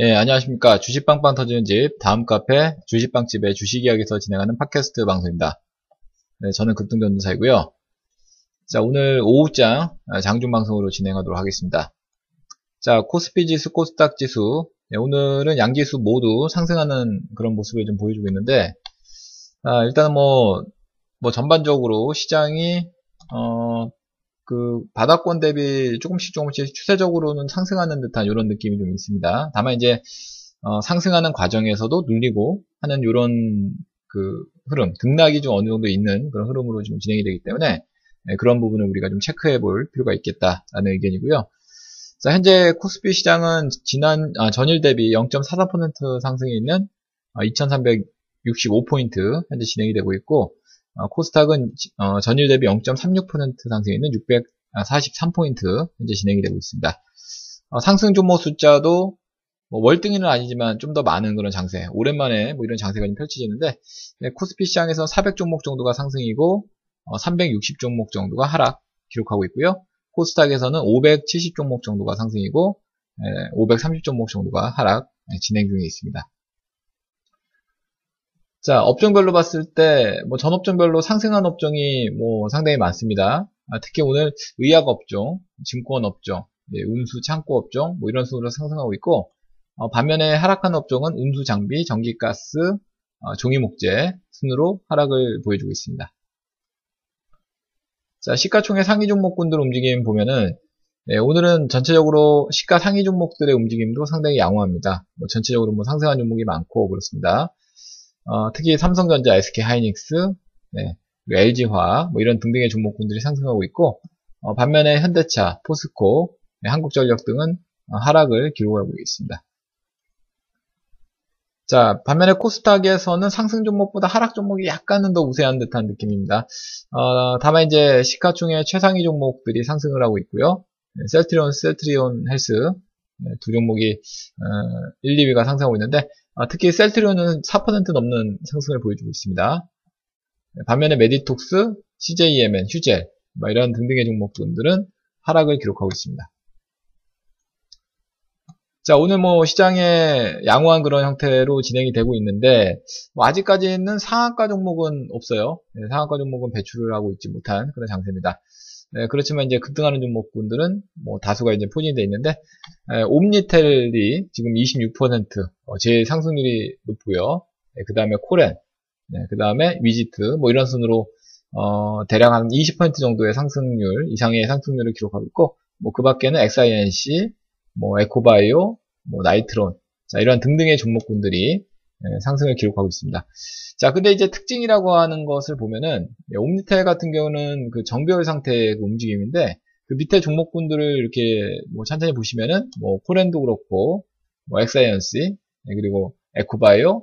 예, 안녕하십니까. 주식빵빵 터지는 집, 다음 카페, 주식빵집의 주식이야기에서 진행하는 팟캐스트 방송입니다. 네, 저는 급등전도사이고요. 자, 오늘 오후장 아, 장중방송으로 진행하도록 하겠습니다. 자, 코스피 지수, 코스닥 지수, 네, 오늘은 양지수 모두 상승하는 그런 모습을 좀 보여주고 있는데, 아, 일단은 뭐, 뭐 전반적으로 시장이, 어, 그 바닥권 대비 조금씩 조금씩 추세적으로는 상승하는 듯한 이런 느낌이 좀 있습니다. 다만 이제 어, 상승하는 과정에서도 눌리고 하는 이런 그 흐름, 등락이 좀 어느 정도 있는 그런 흐름으로 좀 진행이 되기 때문에 네, 그런 부분을 우리가 좀 체크해 볼 필요가 있겠다라는 의견이고요. 자, 현재 코스피 시장은 지난 아, 전일 대비 0.43% 상승이 있는 어, 2365포인트 현재 진행이 되고 있고 어, 코스닥은 어, 전일 대비 0.36% 상승해 있는 643포인트 현재 진행이 되고 있습니다. 어, 상승 종목 숫자도 뭐 월등히는 아니지만 좀 더 많은 그런 장세, 오랜만에 뭐 이런 장세가 좀 펼쳐지는데 네, 코스피 시장에서 400 종목 정도가 상승이고 360 종목 정도가 하락 기록하고 있고요. 코스닥에서는 570 종목 정도가 상승이고 530 종목 정도가 하락 네, 진행 중에 있습니다. 자, 업종별로 봤을 때, 뭐, 전 업종별로 상승한 업종이 뭐 상당히 많습니다. 아, 특히 오늘 의약 업종, 증권 업종, 예, 운수 창고 업종, 뭐 이런 식으로 상승하고 있고, 어, 반면에 하락한 업종은 운수 장비, 전기가스, 어, 종이 목재 순으로 하락을 보여주고 있습니다. 자, 시가총액 상위 종목군들 움직임 보면은, 예, 오늘은 전체적으로 시가 상위 종목들의 움직임도 상당히 양호합니다. 뭐 전체적으로 뭐 상승한 종목이 많고 그렇습니다. 어, 특히 삼성전자, SK하이닉스, 네, LG화 뭐 이런 등등의 종목군들이 상승하고 있고 어, 반면에 현대차, 포스코, 네, 한국전력 등은 어, 하락을 기록하고 있습니다. 자, 반면에 코스닥에서는 상승 종목보다 하락 종목이 약간은 더 우세한 듯한 느낌입니다. 어, 다만 이제 시가총액 최상위 종목들이 상승을 하고 있고요. 네, 셀트리온, 셀트리온 헬스 네, 두 종목이 1, 2위가 상승하고 있는데 아, 특히 셀트리온은 4% 넘는 상승을 보여주고 있습니다. 반면에 메디톡스, CJEMN, 휴젤 뭐 이런 등등의 종목들은 하락을 기록하고 있습니다. 자 오늘 뭐 시장에 양호한 그런 형태로 진행이 되고 있는데 뭐 아직까지는 상한가 종목은 없어요. 네, 상한가 종목은 배출을 하고 있지 못한 그런 장세입니다. 네, 그렇지만 이제 급등하는 종목군들은 뭐 다수가 이제 포진이 되어 있는데 에, 옴니텔이 지금 26% 어, 제일 상승률이 높고요. 네, 그 다음에 코렌, 네, 그 다음에 위지트 뭐 이런 순으로 어, 대략 한 20% 정도의 상승률 이상의 상승률을 기록하고 있고 뭐 그 밖에는 XINC, 뭐 에코바이오, 뭐 나이트론 자 이런 등등의 종목군들이 예, 상승을 기록하고 있습니다. 자, 근데 이제 특징이라고 하는 것을 보면은 옴니텔 같은 경우는 그 정배열 상태의 그 움직임인데 그 밑에 종목군들을 이렇게 뭐 천천히 보시면은 뭐 코렌도 그렇고 뭐 엑사이언스 네, 그리고 에코바이오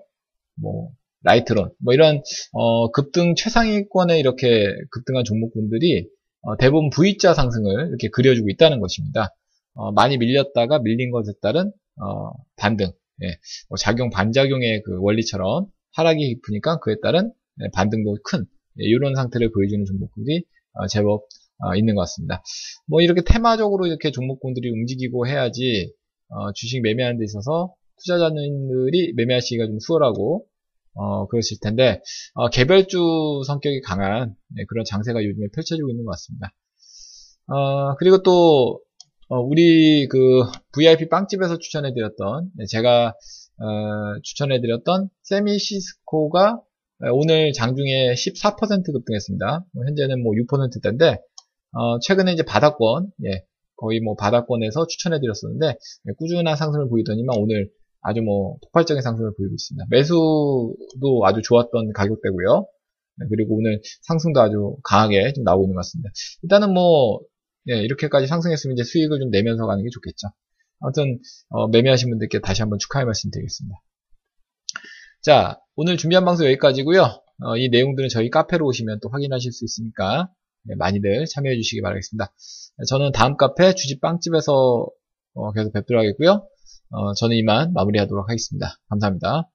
뭐 라이트론 뭐 이런 어, 급등 최상위권에 이렇게 급등한 종목군들이 어, 대부분 V자 상승을 이렇게 그려주고 있다는 것입니다. 어, 많이 밀렸다가 밀린 것에 따른 어, 반등 예, 뭐 작용 반작용의 그 원리처럼 하락이 깊으니까 그에 따른 예, 반등도 큰 예, 이런 상태를 보여주는 종목들이 어, 제법 어, 있는 것 같습니다. 뭐 이렇게 테마적으로 이렇게 종목군들이 움직이고 해야지 어, 주식 매매하는 데 있어서 투자자들이 매매하시기가 좀 수월하고 어, 그러실 텐데 어, 개별주 성격이 강한 네, 그런 장세가 요즘에 펼쳐지고 있는 것 같습니다. 어, 그리고 또 어, 우리 그 VIP 빵집에서 추천해드렸던 네, 제가 어, 추천해드렸던 세미시스코가 오늘 장중에 14% 급등했습니다. 뭐 현재는 뭐 6%대인데 어, 최근에 이제 바닥권 예, 거의 뭐 바닥권에서 추천해드렸었는데 예, 꾸준한 상승을 보이더니만 오늘 아주 뭐 폭발적인 상승을 보이고 있습니다. 매수도 아주 좋았던 가격대고요. 네, 그리고 오늘 상승도 아주 강하게 좀 나오고 있는 것 같습니다. 일단은 뭐 예, 이렇게까지 상승했으면 이제 수익을 좀 내면서 가는 게 좋겠죠. 아무튼 어, 매매하신 분들께 다시 한번 축하의 말씀 드리겠습니다. 자, 오늘 준비한 방송 여기까지고요. 어, 이 내용들은 저희 카페로 오시면 또 확인하실 수 있으니까 네, 많이들 참여해 주시기 바라겠습니다. 저는 다음 카페 주집 빵집에서 어, 계속 뵙도록 하겠고요. 어, 저는 이만 마무리하도록 하겠습니다. 감사합니다.